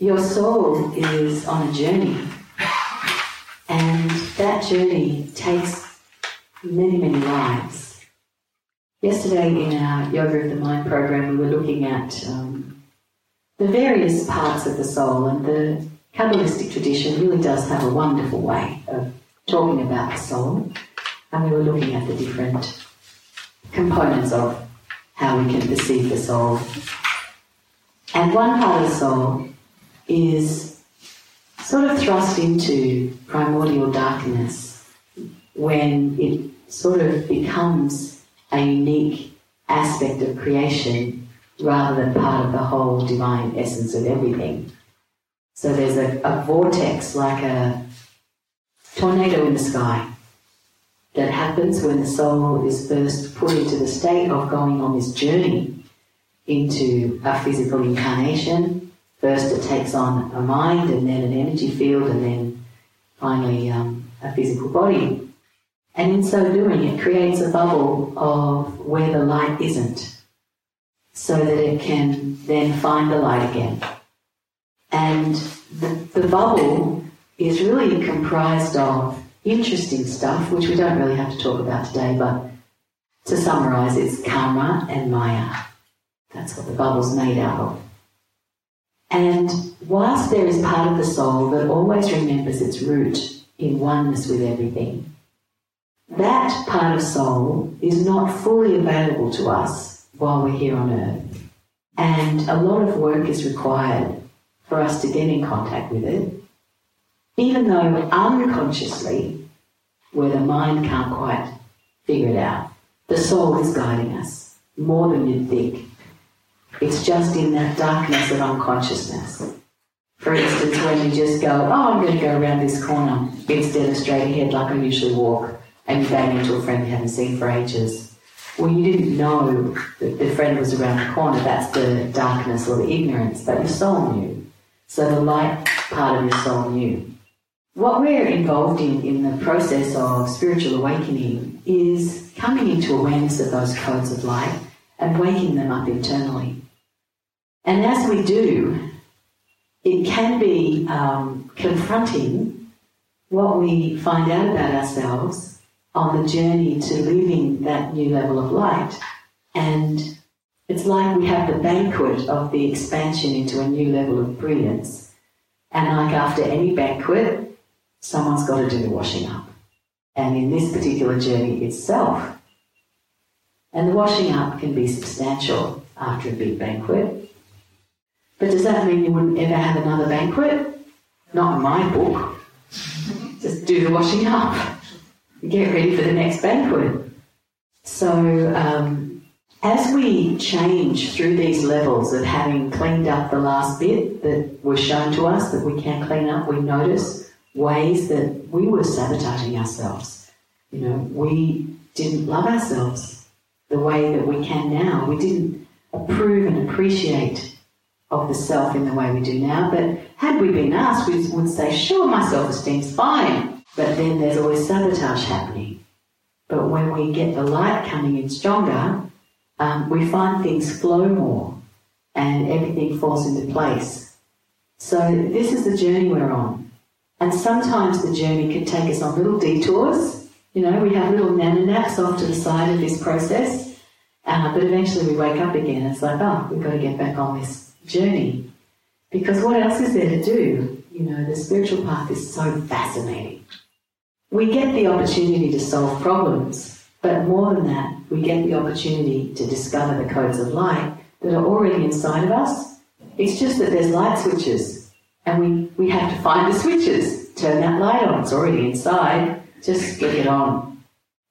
Your soul is on a journey, and that journey takes many, many lives. Yesterday, in our Yoga of the Mind program, we were looking at um, the various parts of the soul, and the Kabbalistic tradition really does have a wonderful way of talking about the soul, and we were looking at the different components of how we can perceive the soul. And one part of the soul is sort of thrust into primordial darkness when it sort of becomes a unique aspect of creation rather than part of the whole divine essence of everything. So there's a, a vortex like a tornado in the sky that happens when the soul is first put into the state of going on this journey into a physical incarnation First, it takes on a mind, and then an energy field, and then finally um, a physical body. And in so doing, it creates a bubble of where the light isn't, so that it can then find the light again. And the, the bubble is really comprised of interesting stuff, which we don't really have to talk about today, but to summarize, it's karma and maya. That's what the bubble's made out of. And whilst there is part of the soul that always remembers its root in oneness with everything, that part of soul is not fully available to us while we're here on earth. And a lot of work is required for us to get in contact with it, even though unconsciously, where the mind can't quite figure it out, the soul is guiding us more than you'd think. It's just in that darkness of unconsciousness. For instance, when you just go, oh, I'm going to go around this corner instead of straight ahead like I usually walk, and you bang into a friend you haven't seen for ages. Well, you didn't know that the friend was around the corner. That's the darkness or the ignorance, but your soul knew. So the light part of your soul knew. What we're involved in in the process of spiritual awakening is coming into awareness of those codes of light and waking them up internally. And as we do, it can be um, confronting what we find out about ourselves on the journey to living that new level of light. And it's like we have the banquet of the expansion into a new level of brilliance. And like after any banquet, someone's got to do the washing up. And in this particular journey itself, and the washing up can be substantial after a big banquet. But does that mean you wouldn't ever have another banquet? Not in my book. Just do the washing up. Get ready for the next banquet. So, um, as we change through these levels of having cleaned up the last bit that was shown to us that we can clean up, we notice ways that we were sabotaging ourselves. You know, we didn't love ourselves the way that we can now. We didn't approve and appreciate of the self in the way we do now. But had we been asked, we would say, sure, my self esteem's fine. But then there's always sabotage happening. But when we get the light coming in stronger, um, we find things flow more and everything falls into place. So this is the journey we're on. And sometimes the journey can take us on little detours. You know, we have little nana naps off to the side of this process. Uh, but eventually we wake up again. It's like, oh, we've got to get back on this journey. Because what else is there to do? You know, the spiritual path is so fascinating. We get the opportunity to solve problems, but more than that, we get the opportunity to discover the codes of light that are already inside of us. It's just that there's light switches, and we, we have to find the switches. Turn that light on, it's already inside, just flick it on.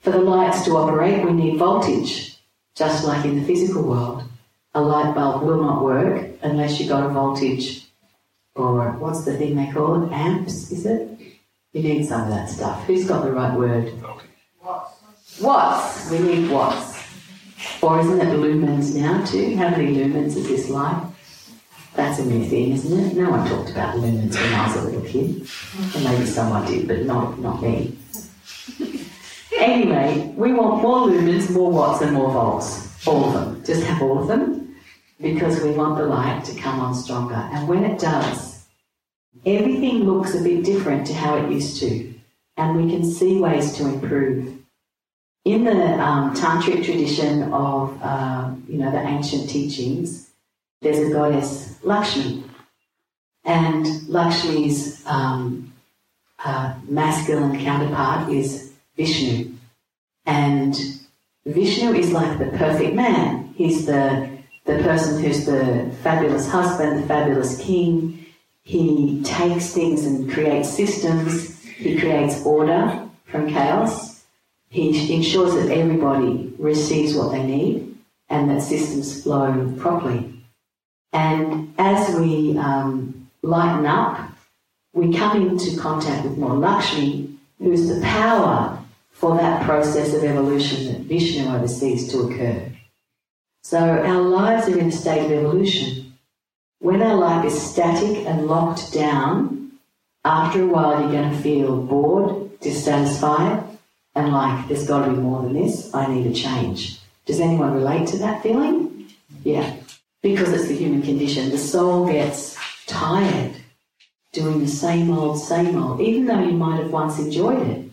For the lights to operate, we need voltage, just like in the physical world. A light bulb will not work unless you've got a voltage or what's the thing they call it? Amps, is it? You need some of that stuff. Who's got the right word? Watts. Watts. We need watts. Or isn't it lumens now too? How many lumens is this light? That's a new thing, isn't it? No one talked about lumens when I was a little kid. And maybe someone did, but not, not me. Anyway, we want more lumens, more watts, and more volts. All of them. Just have all of them because we want the light to come on stronger. And when it does, everything looks a bit different to how it used to. And we can see ways to improve. In the um, tantric tradition of, uh, you know, the ancient teachings, there's a goddess Lakshmi. And Lakshmi's um, uh, masculine counterpart is Vishnu. And Vishnu is like the perfect man. He's the, the person who's the fabulous husband, the fabulous king. He takes things and creates systems. He creates order from chaos. He ensures that everybody receives what they need and that systems flow properly. And as we um, lighten up, we come into contact with more Lakshmi, who's the power for that process of evolution that Vishnu oversees to occur. So our lives are in a state of evolution. When our life is static and locked down, after a while you're going to feel bored, dissatisfied, and like, there's got to be more than this, I need a change. Does anyone relate to that feeling? Yeah. Because it's the human condition. The soul gets tired doing the same old, same old, even though you might have once enjoyed it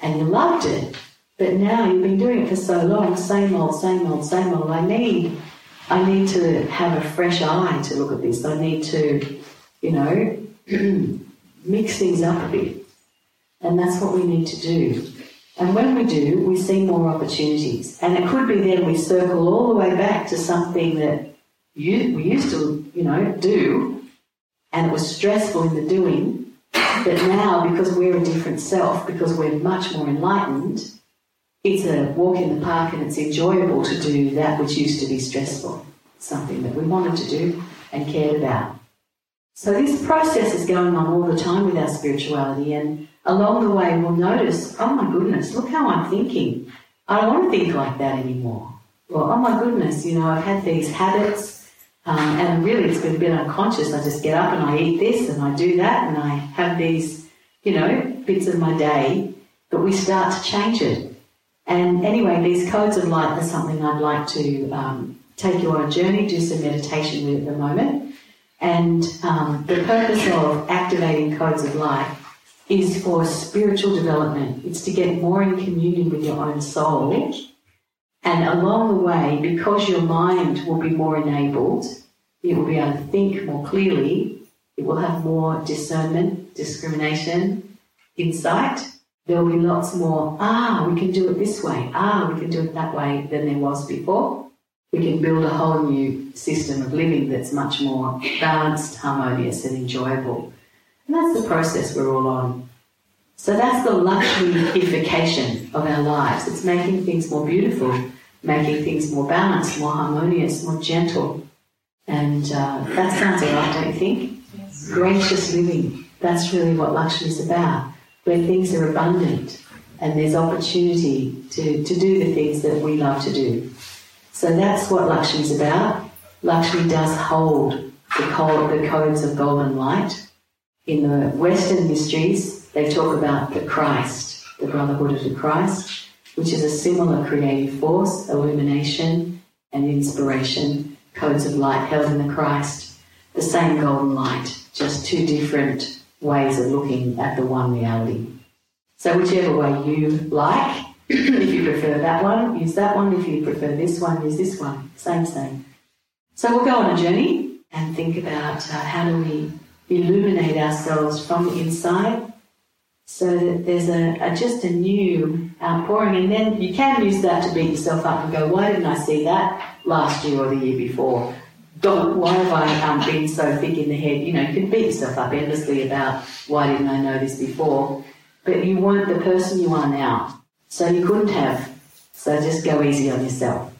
and you loved it. But now you've been doing it for so long, same old, same old, same old. I need, I need to have a fresh eye to look at this. I need to, you know, mix things up a bit. And that's what we need to do. And when we do, we see more opportunities. And it could be then we circle all the way back to something that you, we used to, you know, do, and it was stressful in the doing, but now, because we're a different self, because we're much more enlightened, it's a walk in the park and it's enjoyable to do that which used to be stressful, something that we wanted to do and cared about. So this process is going on all the time with our spirituality, and along the way we'll notice, oh my goodness, look how I'm thinking. I don't want to think like that anymore. Or, oh my goodness, you know, I've had these habits um, and really, it's been a bit unconscious. I just get up and I eat this and I do that and I have these, you know, bits of my day. But we start to change it. And anyway, these codes of light are something I'd like to um, take you on a journey, do some meditation with at the moment. And um, the purpose of activating codes of light is for spiritual development. It's to get more in communion with your own soul and along the way, because your mind will be more enabled, it will be able to think more clearly, it will have more discernment, discrimination, insight. There will be lots more, ah, we can do it this way, ah, we can do it that way than there was before. We can build a whole new system of living that's much more balanced, harmonious, and enjoyable. And that's the process we're all on. So that's the Lakshmiification of our lives. It's making things more beautiful, making things more balanced, more harmonious, more gentle. And uh, that sounds alright, don't you think? Yes. Gracious living. That's really what Lakshmi is about, where things are abundant and there's opportunity to, to do the things that we love to do. So that's what Lakshmi is about. Lakshmi does hold the, code, the codes of golden light. In the Western mysteries, they talk about the Christ, the Brotherhood of the Christ, which is a similar creative force, illumination and inspiration, codes of light held in the Christ, the same golden light, just two different ways of looking at the one reality. So whichever way you like, if you prefer that one, use that one. If you prefer this one, use this one. Same, same. So we'll go on a journey and think about uh, how do we illuminate ourselves from the inside so that there's a, a, just a new outpouring, and then you can use that to beat yourself up and go, "Why didn't I see that last year or the year before? Don't, why have I um, been so thick in the head?" You know, you can beat yourself up endlessly about why didn't I know this before, but you weren't the person you are now, so you couldn't have. So just go easy on yourself.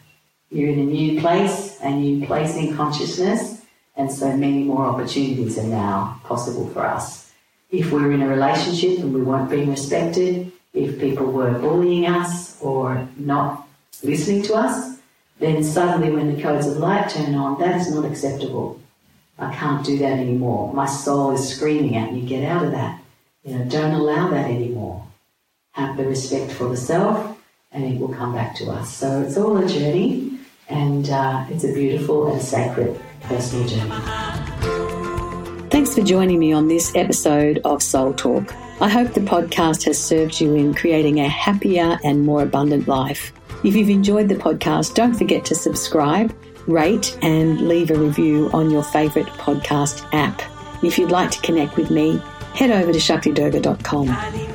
You're in a new place, a new place in consciousness, and so many more opportunities are now possible for us. If we're in a relationship and we weren't being respected, if people were bullying us or not listening to us, then suddenly when the codes of light turn on, that is not acceptable. I can't do that anymore. My soul is screaming at me, get out of that. You know, don't allow that anymore. Have the respect for the self, and it will come back to us. So it's all a journey, and uh, it's a beautiful and sacred personal journey. Thanks for joining me on this episode of Soul Talk. I hope the podcast has served you in creating a happier and more abundant life. If you've enjoyed the podcast, don't forget to subscribe, rate, and leave a review on your favourite podcast app. If you'd like to connect with me, head over to shaktidurga.com.